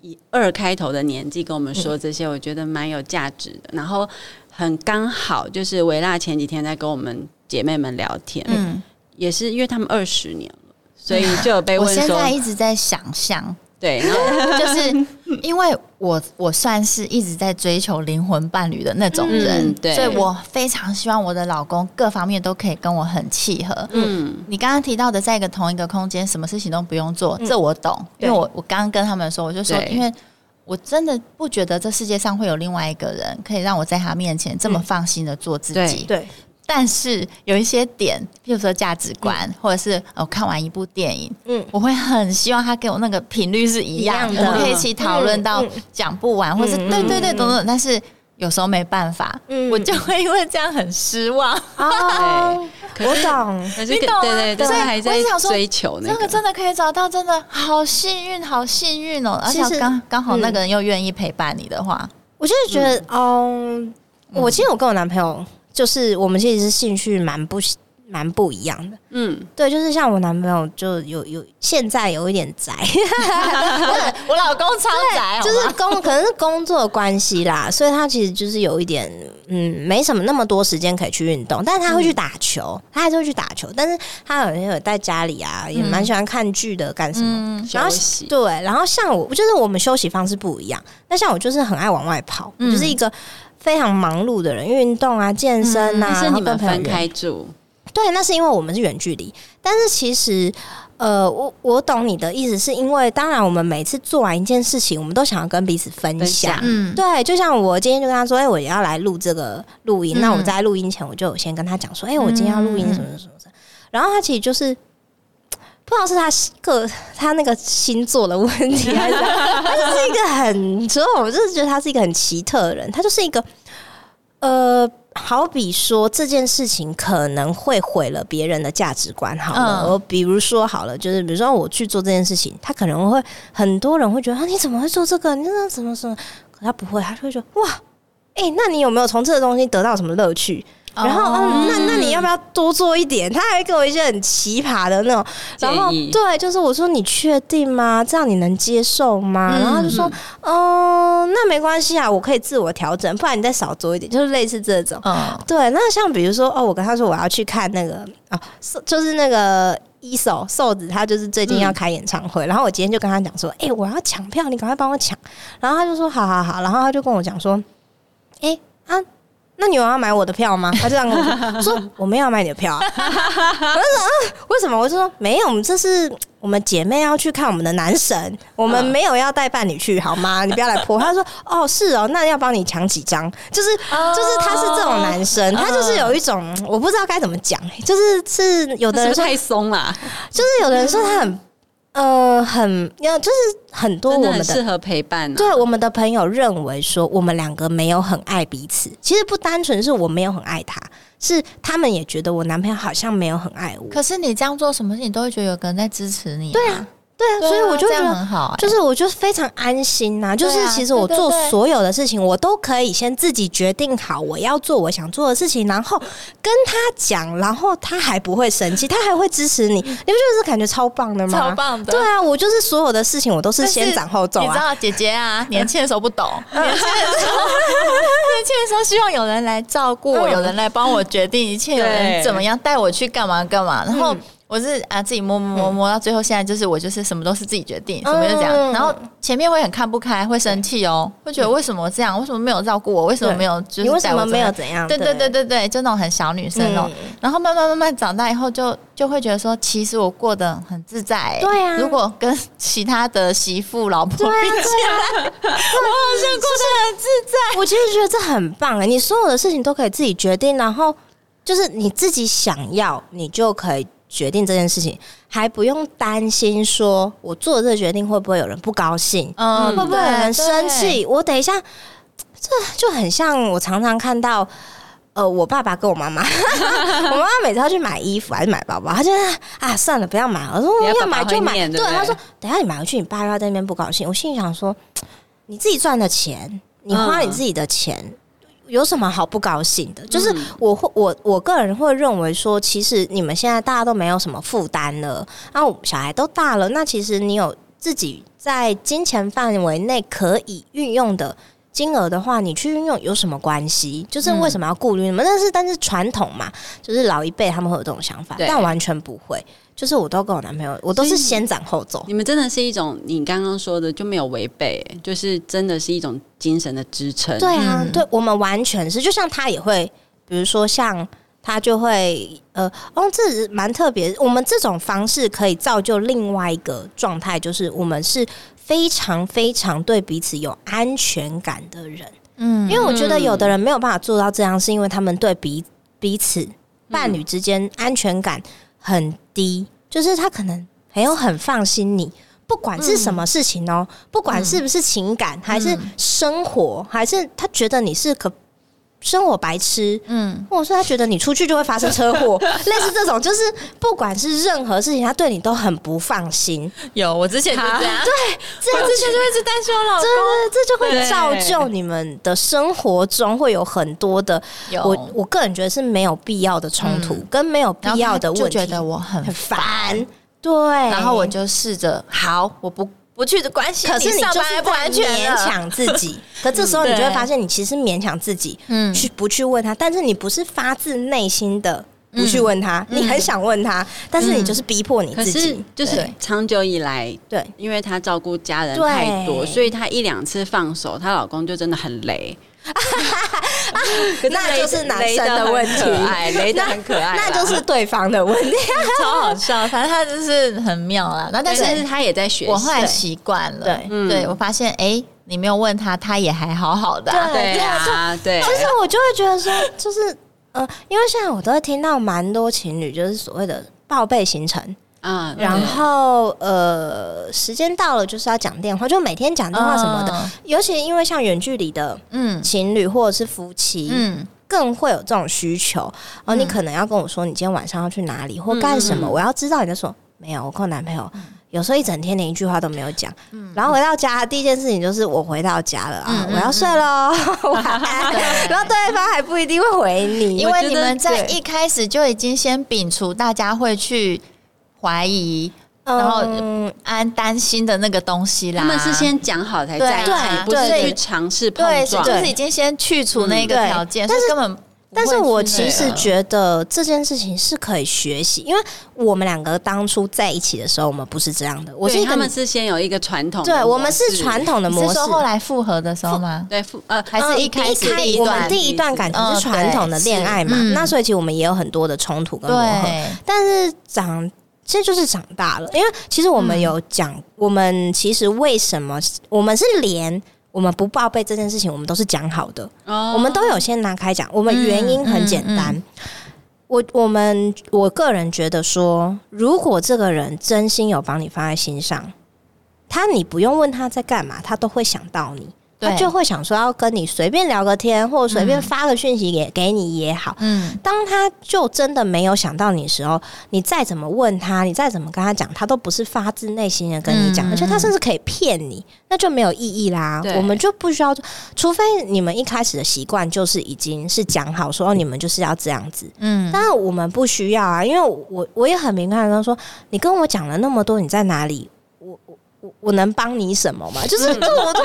以二开头的年纪跟我们说这些，嗯、我觉得蛮有价值的，然后。很刚好，就是维娜前几天在跟我们姐妹们聊天，嗯，也是因为他们二十年了，所以就有被问说，我现在一直在想象，对，然后 就是因为我我算是一直在追求灵魂伴侣的那种人，嗯、对，所以我非常希望我的老公各方面都可以跟我很契合。嗯，你刚刚提到的在一个同一个空间，什么事情都不用做，嗯、这我懂，因为我我刚刚跟他们说，我就说，因为。我真的不觉得这世界上会有另外一个人可以让我在他面前这么放心的做自己。对，但是有一些点，譬如说价值观，或者是我看完一部电影，嗯，我会很希望他给我那个频率是一样的，我们可以一起讨论到讲不完，或者是对对对等等。但是有时候没办法，嗯。我就会因为这样很失望。我懂，你懂对对对，所以还在追求那个，真的可以找到，真的好幸运，好幸运哦！而且刚刚好那个人又愿意陪伴你的话，我就是觉得，嗯，我其实我跟我男朋友，就是我们其实是兴趣蛮不。蛮不一样的，嗯，对，就是像我男朋友就有有现在有一点宅，我老公超宅，就是工可能是工作关系啦，所以他其实就是有一点嗯，没什么那么多时间可以去运动，但是他会去打球，他还是会去打球，但是他有有在家里啊，也蛮喜欢看剧的，干什么？然后对，然后像我，就是我们休息方式不一样，那像我就是很爱往外跑，就是一个非常忙碌的人，运动啊，健身啊，是你们分开住。对，那是因为我们是远距离。但是其实，呃，我我懂你的意思，是因为当然我们每次做完一件事情，我们都想要跟彼此分享。嗯，对，就像我今天就跟他说，哎、欸，我也要来录这个录音。嗯、那我在录音前，我就先跟他讲说，哎、欸，我今天要录音什么什么什么。然后他其实就是不知道是他个他那个星座的问题，还是他就是一个很，所以我就是觉得他是一个很奇特的人。他就是一个，呃。好比说这件事情可能会毁了别人的价值观。好了，我、比如说好了，就是比如说我去做这件事情，他可能会很多人会觉得啊，你怎么会做这个？你这怎么什么？可他不会，他就会说哇，哎、那你有没有从这个东西得到什么乐趣？然后，嗯，那那你要不要多做一点？他还给我一些很奇葩的那种，然后对，就是我说你确定吗？这样你能接受吗？然后就说，哦，那没关系啊，我可以自我调整，不然你再少做一点，就是类似这种。对，那像比如说，哦，我跟他说我要去看那个哦，就是那个一手瘦子，他就是最近要开演唱会，然后我今天就跟他讲说，哎，我要抢票，你赶快帮我抢。然后他就说，好好好，然后他就跟我讲说，哎啊。那你有要买我的票吗？他这样跟我说，说我没有要买你的票啊。我就说啊，为什么？我就说没有，我们这是我们姐妹要去看我们的男神，我们没有要带伴侣去，好吗？你不要来泼。他说哦，是哦，那要帮你抢几张，就是就是他是这种男生，他就是有一种我不知道该怎么讲，就是是有的人说太松了，就是有的人说他很。呃，很要就是很多我们的适合陪伴，啊，对我们的朋友认为说我们两个没有很爱彼此，其实不单纯是我没有很爱他，是他们也觉得我男朋友好像没有很爱我。可是你这样做什么事情都会觉得有个人在支持你，啊，对啊。对啊，所以我就觉得很好，就是我就非常安心呐。就是其实我做所有的事情，我都可以先自己决定好我要做我想做的事情，然后跟他讲，然后他还不会生气，他还会支持你。你不觉得这感觉超棒的吗？超棒的。对啊，我就是所有的事情我都是先斩后奏。你知道姐姐啊，年轻的时候不懂，年轻的时候，年轻的时候希望有人来照顾我，有人来帮我决定一切，有人怎么样带我去干嘛干嘛，然后。我是啊，自己摸摸摸摸到最后，现在就是我就是什么都是自己决定，什么就这样。然后前面会很看不开，会生气哦，会觉得为什么这样？为什么没有照顾我？为什么没有就是为什么没有怎样？对对对对对，就那种很小女生哦。然后慢慢慢慢长大以后，就就会觉得说，其实我过得很自在。对啊，如果跟其他的媳妇老婆比起来，我好像过得很自在。我其实觉得这很棒哎，你所有的事情都可以自己决定，然后就是你自己想要，你就可以。决定这件事情，还不用担心说我做的这个决定会不会有人不高兴，嗯，会不会有人生气？我等一下，这就很像我常常看到，呃，我爸爸跟我妈妈，我妈妈每次要去买衣服还是买包包，她就啊，算了，不要买了。我说要买就买，对，她说等下你买回去，你爸要在那边不高兴。我心里想说，你自己赚的钱，你花你自己的钱。嗯有什么好不高兴的？就是我会我我个人会认为说，其实你们现在大家都没有什么负担了，然后小孩都大了，那其实你有自己在金钱范围内可以运用的金额的话，你去运用有什么关系？就是为什么要顾虑你们？但是但是传统嘛，就是老一辈他们会有这种想法，但完全不会。就是我都跟我男朋友，我都是先斩后奏。你们真的是一种，你刚刚说的就没有违背，就是真的是一种精神的支撑。对啊，嗯、对我们完全是，就像他也会，比如说像他就会，呃，哦，这蛮特别。我们这种方式可以造就另外一个状态，就是我们是非常非常对彼此有安全感的人。嗯，因为我觉得有的人没有办法做到这样，是因为他们对彼彼此伴侣之间安全感很低，就是他可能没有很放心你，不管是什么事情哦，不管是不是情感，还是生活，还是他觉得你是个生我白痴，嗯，或者说他觉得你出去就会发生车祸，类似这种，就是不管是任何事情，他对你都很不放心。有，我之前就这样，对，这之前就一直担心我老公，这这就会造就你们的生活中会有很多的，我我个人觉得是没有必要的冲突，跟没有必要的问题，就觉得我很烦，对，然后我就试着好，我不。不去的关系，可是你就是不完全，勉强自己。可这时候你就会发现，你其实勉强自己，嗯，去不去问他，但是你不是发自内心的不去问他，你很想问他，但是你就是逼迫你自己。就是长久以来，对，因为她照顾家人太多，所以她一两次放手，她老公就真的很雷。那就是男生的问题，哎雷的很可爱，那就是对方的问题，超好笑。反正他就是很妙啦，那但是他也在学习，我后来习惯了。对，对我发现，哎，你没有问他，他也还好好的。对啊，对。其实我就会觉得说，就是呃，因为现在我都会听到蛮多情侣，就是所谓的报备行程。嗯，然后呃，时间到了就是要讲电话，就每天讲电话什么的。尤其因为像远距离的嗯情侣或者是夫妻，嗯，更会有这种需求。而你可能要跟我说，你今天晚上要去哪里或干什么，我要知道。你就说没有，我跟我男朋友。有时候一整天连一句话都没有讲，嗯、然后回到家第一件事情就是我回到家了啊，嗯、我要睡喽，晚安。然后对方还不一定会回你，因为你们在一开始就已经先摒除大家会去怀疑，然后安担心的那个东西啦。他们是先讲好才在一起，不是去尝试碰撞，就是已经先去除那个条件，但是根本。但是我其实觉得这件事情是可以学习，因为我们两个当初在一起的时候，我们不是这样的。我是他们是先有一个传统，对我们是传统的模式。是说后来复合的时候吗？对，复呃还是一开始第一我们第一段感情是传统的恋爱嘛？那所以其实我们也有很多的冲突跟磨合。但是长，其实就是长大了，因为其实我们有讲，我们其实为什么我们是连。我们不报备这件事情，我们都是讲好的。哦、我们都有先拿开讲。我们原因很简单，嗯嗯嗯、我我们我个人觉得说，如果这个人真心有把你放在心上，他你不用问他在干嘛，他都会想到你。他就会想说要跟你随便聊个天，或者随便发个讯息给给你也好。嗯，当他就真的没有想到你的时候，你再怎么问他，你再怎么跟他讲，他都不是发自内心的跟你讲，而且他甚至可以骗你，那就没有意义啦。我们就不需要，除非你们一开始的习惯就是已经是讲好说你们就是要这样子。嗯，当然我们不需要啊，因为我我也很明白他说，你跟我讲了那么多，你在哪里？我能帮你什么吗？就是，就我就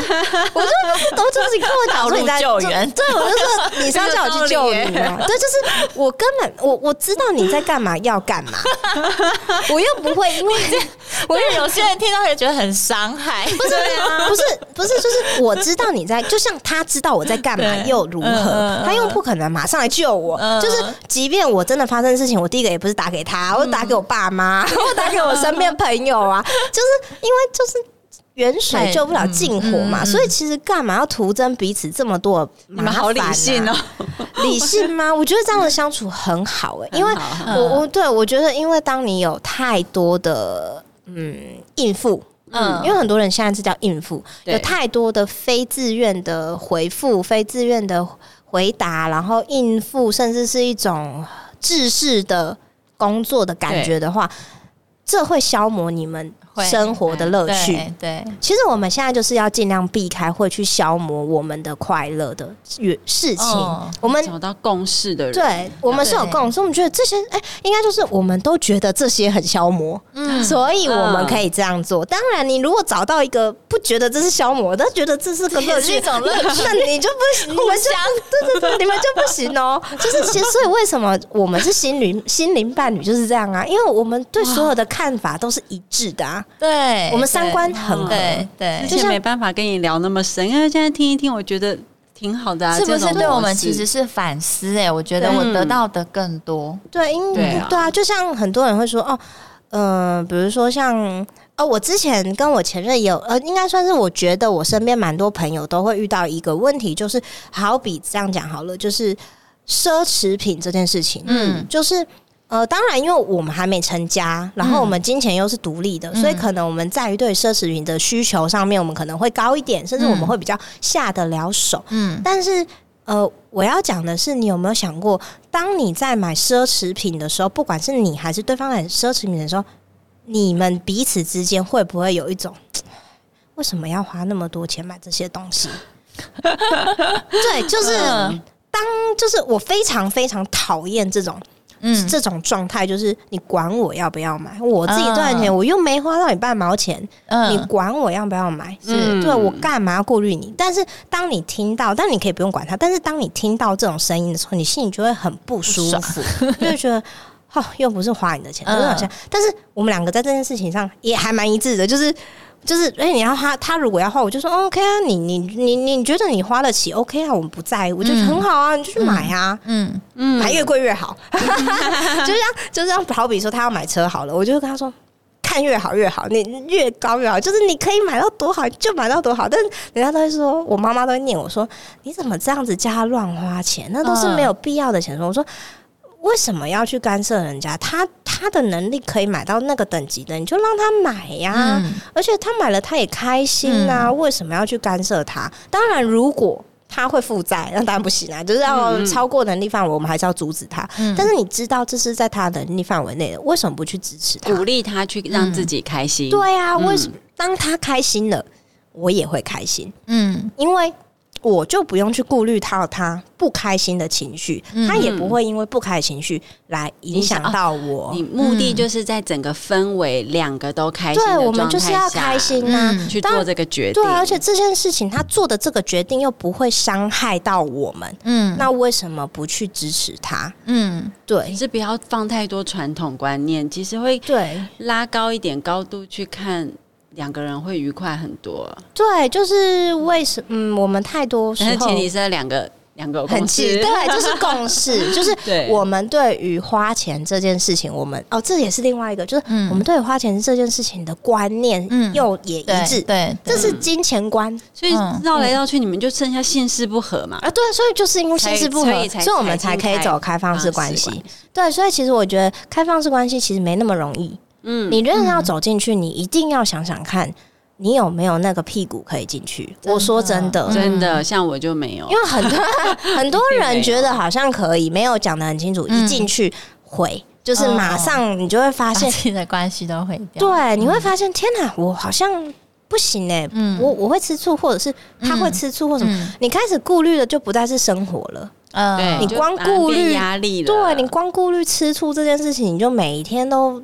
我就都就是你跟我讲说你在救援，对，我就说你是要叫我去救你吗？对，就是我根本我我知道你在干嘛，要干嘛，我又不会因为我因为有些人听到也觉得很伤害，不是不是不是，就是我知道你在，就像他知道我在干嘛又如何？他又不可能马上来救我，就是即便我真的发生事情，我第一个也不是打给他，我打给我爸妈，我打给我身边朋友啊，就是因为就是。远水救不了近火嘛，所以其实干嘛要徒增彼此这么多麻烦？你们好理性哦，理性吗？我觉得这样的相处很好诶、欸，因为我我对我觉得，因为当你有太多的嗯应付，嗯，因为很多人现在是叫应付，有太多的非自愿的回复、非自愿的回答，然后应付，甚至是一种制式的工作的感觉的话，这会消磨你们。生活的乐趣，对，对，其实我们现在就是要尽量避开会去消磨我们的快乐的事情。哦、我们找到共识的人，对，我们是有共识。对我们觉得这些，哎、欸，应该就是我们都觉得这些很消磨，嗯，所以我们可以这样做。当然，你如果找到一个不觉得这是消磨，但觉得这是个乐趣，一种乐趣，那 你就不行，互相，对对对，你们就不行哦。就是其实，所以为什么我们是心灵心灵伴侣就是这样啊？因为我们对所有的看法都是一致的啊。对，我们三观很合，对对，就没办法跟你聊那么深，因为现在听一听，我觉得挺好的啊。是不是对我们其实是反思？哎，我觉得我得到的更多。对，因为对啊，就像很多人会说哦，嗯，比如说像哦，我之前跟我前任有呃，应该算是我觉得我身边蛮多朋友都会遇到一个问题，就是好比这样讲好了，就是奢侈品这件事情，嗯，就是。呃，当然，因为我们还没成家，然后我们金钱又是独立的，嗯、所以可能我们在于对奢侈品的需求上面，我们可能会高一点，甚至我们会比较下得了手。嗯，但是呃，我要讲的是，你有没有想过，当你在买奢侈品的时候，不管是你还是对方买奢侈品的时候，你们彼此之间会不会有一种，为什么要花那么多钱买这些东西？对，就是当就是我非常非常讨厌这种。嗯，这种状态就是你管我要不要买，我自己赚钱，我又没花到你半毛钱，你管我要不要买？是对我干嘛要顾虑你？但是当你听到，但你可以不用管他。但是当你听到这种声音的时候，你心里就会很不舒服，就会觉得哦，又不是花你的钱，就是好像。但是我们两个在这件事情上也还蛮一致的，就是。就是，哎、欸，你要花，他如果要花，我就说 OK 啊，你你你你觉得你花得起 OK 啊，我们不在意，我觉得很好啊，你就去买啊，嗯嗯，买越贵越好，就这样，就这样，好比说他要买车好了，我就跟他说，看越好越好，你越高越好，就是你可以买到多好就买到多好，但是人家都会说，我妈妈都会念我说，你怎么这样子叫他乱花钱，那都是没有必要的钱，说我说。为什么要去干涉人家？他他的能力可以买到那个等级的，你就让他买呀、啊。嗯、而且他买了，他也开心呐、啊。嗯、为什么要去干涉他？当然，如果他会负债，那当然不行啊！就是要超过能力范围，我们还是要阻止他。嗯、但是你知道这是在他能力范围内的，为什么不去支持他？鼓励他去让自己开心？嗯、对啊，为什么？当他开心了，我也会开心。嗯，因为。我就不用去顾虑到他不开心的情绪，嗯、他也不会因为不开心情绪来影响到我。你目的就是在整个氛围两个都开心对，我们就是要开心呐、啊，去做这个决定。对，而且这件事情他做的这个决定又不会伤害到我们。嗯，那为什么不去支持他？嗯，对，是不要放太多传统观念，其实会对拉高一点高度去看。两个人会愉快很多，对，就是为什么？嗯，我们太多时候，但是前提是两个两个很气，对，就是共识，就是我们对于花钱这件事情，我们哦，这也是另外一个，就是我们对于花钱这件事情的观念，嗯，又也一致，对，这是金钱观，所以绕来绕去，你们就剩下性事不合嘛？啊，对，所以就是因为性事不合，所以我们才可以走开放式关系。对，所以其实我觉得开放式关系其实没那么容易。嗯，你真的要走进去，你一定要想想看，你有没有那个屁股可以进去。我说真的，真的，像我就没有，因为很多很多人觉得好像可以，没有讲的很清楚，一进去毁，就是马上你就会发现 自己的关系都毁掉。对，你会发现，天哪，我好像不行哎，我我会吃醋，或者是他会吃醋，或什么，你开始顾虑的就不再是生活了。嗯，你光顾虑压力了，对，你光顾虑吃醋这件事情，你就每一天都。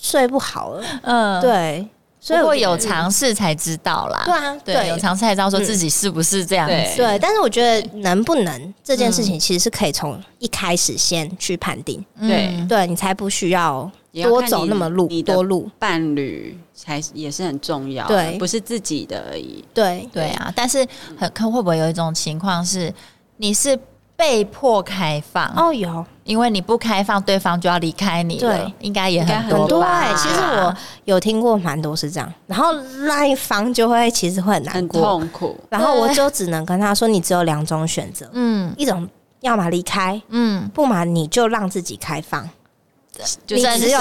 睡不好了，嗯，对，所以我有尝试才知道啦。对啊，对，有尝试才知道说自己是不是这样子。对，但是我觉得能不能这件事情，其实是可以从一开始先去判定。对，对你才不需要多走那么路多路，伴侣才也是很重要，对，不是自己的而已。对，对啊，但是很看会不会有一种情况是，你是被迫开放？哦，有。因为你不开放，对方就要离开你了。对，应该也很多。对，其实我有听过蛮多是这样，然后那一方就会其实会很难过、很痛苦。然后我就只能跟他说：“你只有两种选择，嗯，一种要么离开，嗯，不嘛你就让自己开放，你只有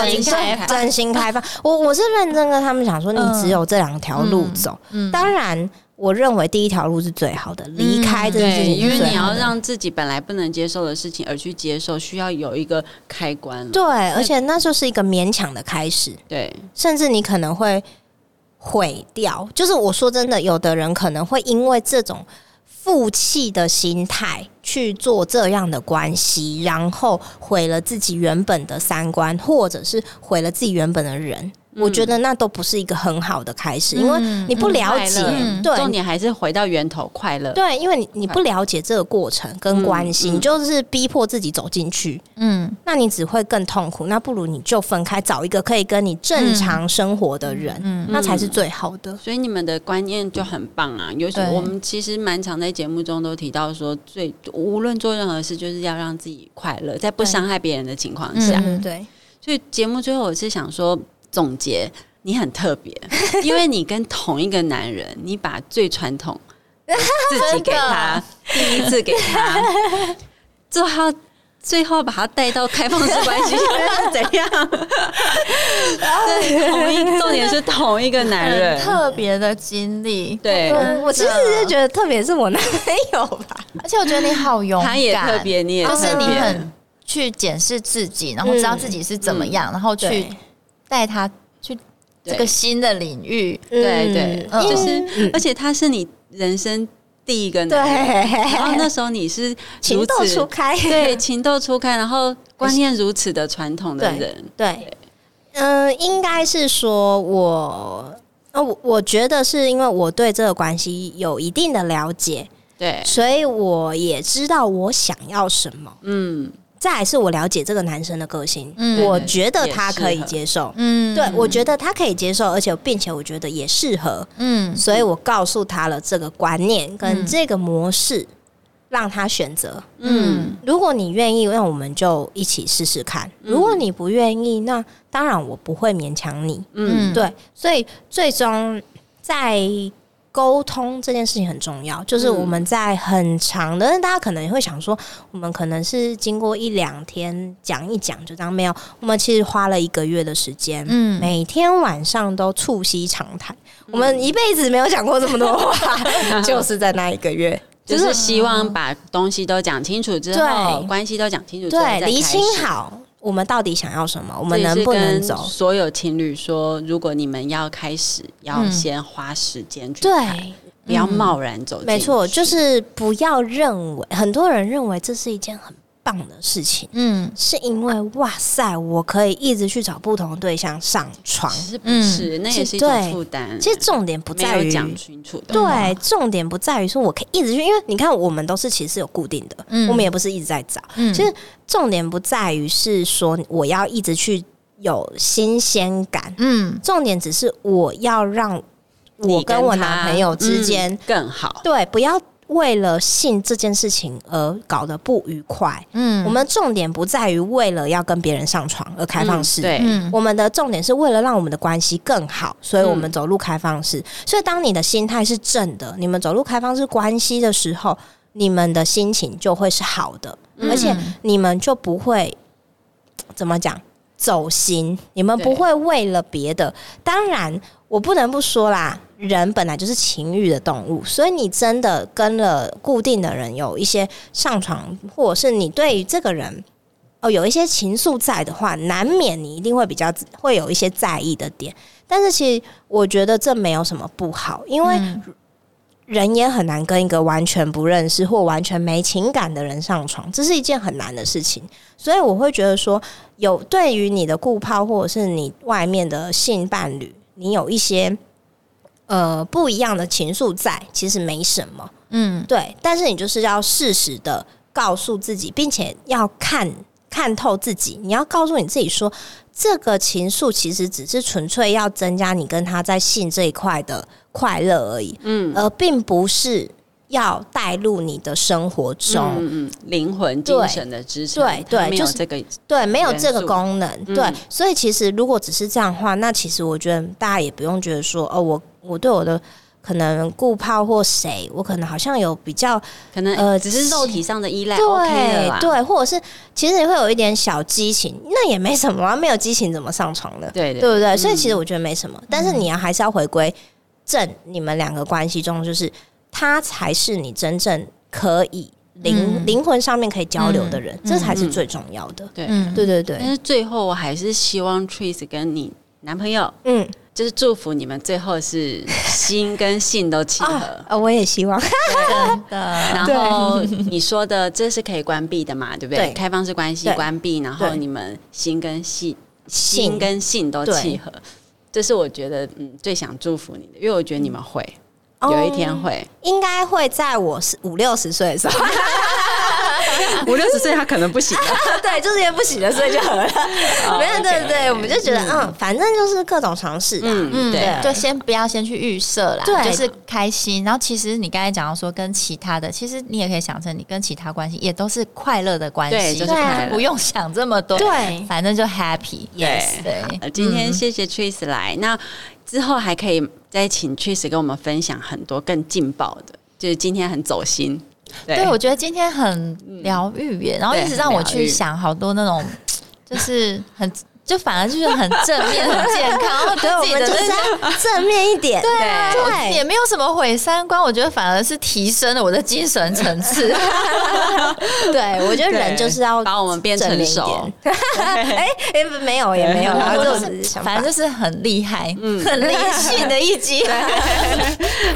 真心开放。”我我是认真跟他们讲说：“你只有这两条路走。”当然。我认为第一条路是最好的，离开这件事情，因为你要让自己本来不能接受的事情而去接受，需要有一个开关。对，而且那就是一个勉强的开始。对，甚至你可能会毁掉。就是我说真的，有的人可能会因为这种负气的心态去做这样的关系，然后毁了自己原本的三观，或者是毁了自己原本的人。我觉得那都不是一个很好的开始，因为你不了解，对，重点还是回到源头，快乐。对，因为你你不了解这个过程跟关系，你就是逼迫自己走进去，嗯，那你只会更痛苦。那不如你就分开，找一个可以跟你正常生活的人，嗯，那才是最好的。所以你们的观念就很棒啊！尤其我们其实蛮常在节目中都提到说，最无论做任何事，就是要让自己快乐，在不伤害别人的情况下，对。所以节目最后我是想说。总结，你很特别，因为你跟同一个男人，你把最传统 自己给他，第一次给他，最后最后把他带到开放式关系是怎样？对，同一重点是同一个男人，特别的经历。对，我其实就觉得特别是我男朋友吧，而且我觉得你好勇敢，他也特别，你也就是你很去检视自己，然后知道自己是怎么样，然后去。带他去这个新的领域，对对，就是，而且他是你人生第一个男人，然后那时候你是情窦初开，对，情窦初开，然后观念如此的传统的人，对，嗯，应该是说我，我我觉得是因为我对这个关系有一定的了解，对，所以我也知道我想要什么，嗯。再来是我了解这个男生的个性，嗯，我觉得他可以接受，嗯，对，我觉得他可以接受，而且并且我觉得也适合，嗯，所以我告诉他了这个观念跟这个模式，让他选择，嗯，如果你愿意，那我们就一起试试看；如果你不愿意，那当然我不会勉强你，嗯，对，所以最终在。沟通这件事情很重要，就是我们在很长的，大家可能也会想说，我们可能是经过一两天讲一讲就这样，没有，我们其实花了一个月的时间，嗯，每天晚上都促膝长谈，我们一辈子没有讲过这么多话，就是在那一个月。就是希望把东西都讲清楚之后，关系都讲清楚之后，对，厘清好我们到底想要什么，我们能不能走？所有情侣说，如果你们要开始，要先花时间去嗯，对，不要贸然走。没错，就是不要认为很多人认为这是一件很。棒的事情，嗯，是因为哇塞，我可以一直去找不同的对象上床，是不是？那也是一种负担。其实重点不在于讲清楚的，对，重点不在于说我可以一直去，因为你看，我们都是其实有固定的，我们也不是一直在找。其实重点不在于是说我要一直去有新鲜感，嗯，重点只是我要让我跟我男朋友之间更好，对，不要。为了性这件事情而搞得不愉快，嗯，我们重点不在于为了要跟别人上床而开放式，对，我们的重点是为了让我们的关系更好，所以我们走入开放式。所以当你的心态是正的，你们走入开放式关系的时候，你们的心情就会是好的，而且你们就不会怎么讲走心，你们不会为了别的。当然，我不能不说啦。人本来就是情欲的动物，所以你真的跟了固定的人有一些上床，或者是你对于这个人哦有一些情愫在的话，难免你一定会比较会有一些在意的点。但是其实我觉得这没有什么不好，因为人也很难跟一个完全不认识或完全没情感的人上床，这是一件很难的事情。所以我会觉得说，有对于你的固炮或者是你外面的性伴侣，你有一些。呃，不一样的情愫在，其实没什么，嗯，对。但是你就是要适时的告诉自己，并且要看看透自己。你要告诉你自己说，这个情愫其实只是纯粹要增加你跟他在性这一块的快乐而已，嗯，而并不是要带入你的生活中，嗯嗯，灵魂精神的支撑，对对，就是这个，对，没有这个功能，对。所以其实如果只是这样的话，那其实我觉得大家也不用觉得说，哦，我。我对我的可能顾泡或谁，我可能好像有比较可能呃，只是肉体上的依赖，对、OK、对，或者是其实也会有一点小激情，那也没什么啊，没有激情怎么上床的？对对，对不对？嗯、所以其实我觉得没什么，但是你要还是要回归正，你们两个关系中，就是他才是你真正可以灵灵、嗯、魂上面可以交流的人，嗯、这才是最重要的。对、嗯、对对对。但是最后，我还是希望 Triss 跟你男朋友，嗯。就是祝福你们最后是心跟性都契合！我也希望，真的。然后你说的这是可以关闭的嘛？对不对？对开放式关系关闭，然后你们心跟性心跟性都契合，这是我觉得嗯最想祝福你的，因为我觉得你们会、嗯、有一天会，应该会在我是五六十岁的时候。五六十岁他可能不行了，对，就是因为不行了，所以就合了。没有，对对对，我们就觉得，嗯，反正就是各种尝试，嗯嗯，对，就先不要先去预设啦，对，就是开心。然后其实你刚才讲到说跟其他的，其实你也可以想成你跟其他关系也都是快乐的关系，就是不用想这么多，对，反正就 happy，yes，对。今天谢谢 Triss 来，那之后还可以再请 Triss 跟我们分享很多更劲爆的，就是今天很走心。对，我觉得今天很疗愈耶，然后一直让我去想好多那种，就是很。就反而就是很正面、很健康，对我们就是要正面一点。对啊，对，也没有什么毁三观，我觉得反而是提升了我的精神层次。对，我觉得人就是要把我们变成熟。哎哎，没有也没有，反正就是很厉害、很理性的一集。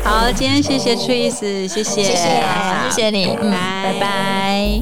好，今天谢谢 Triss，谢谢，谢谢，谢谢你，拜拜。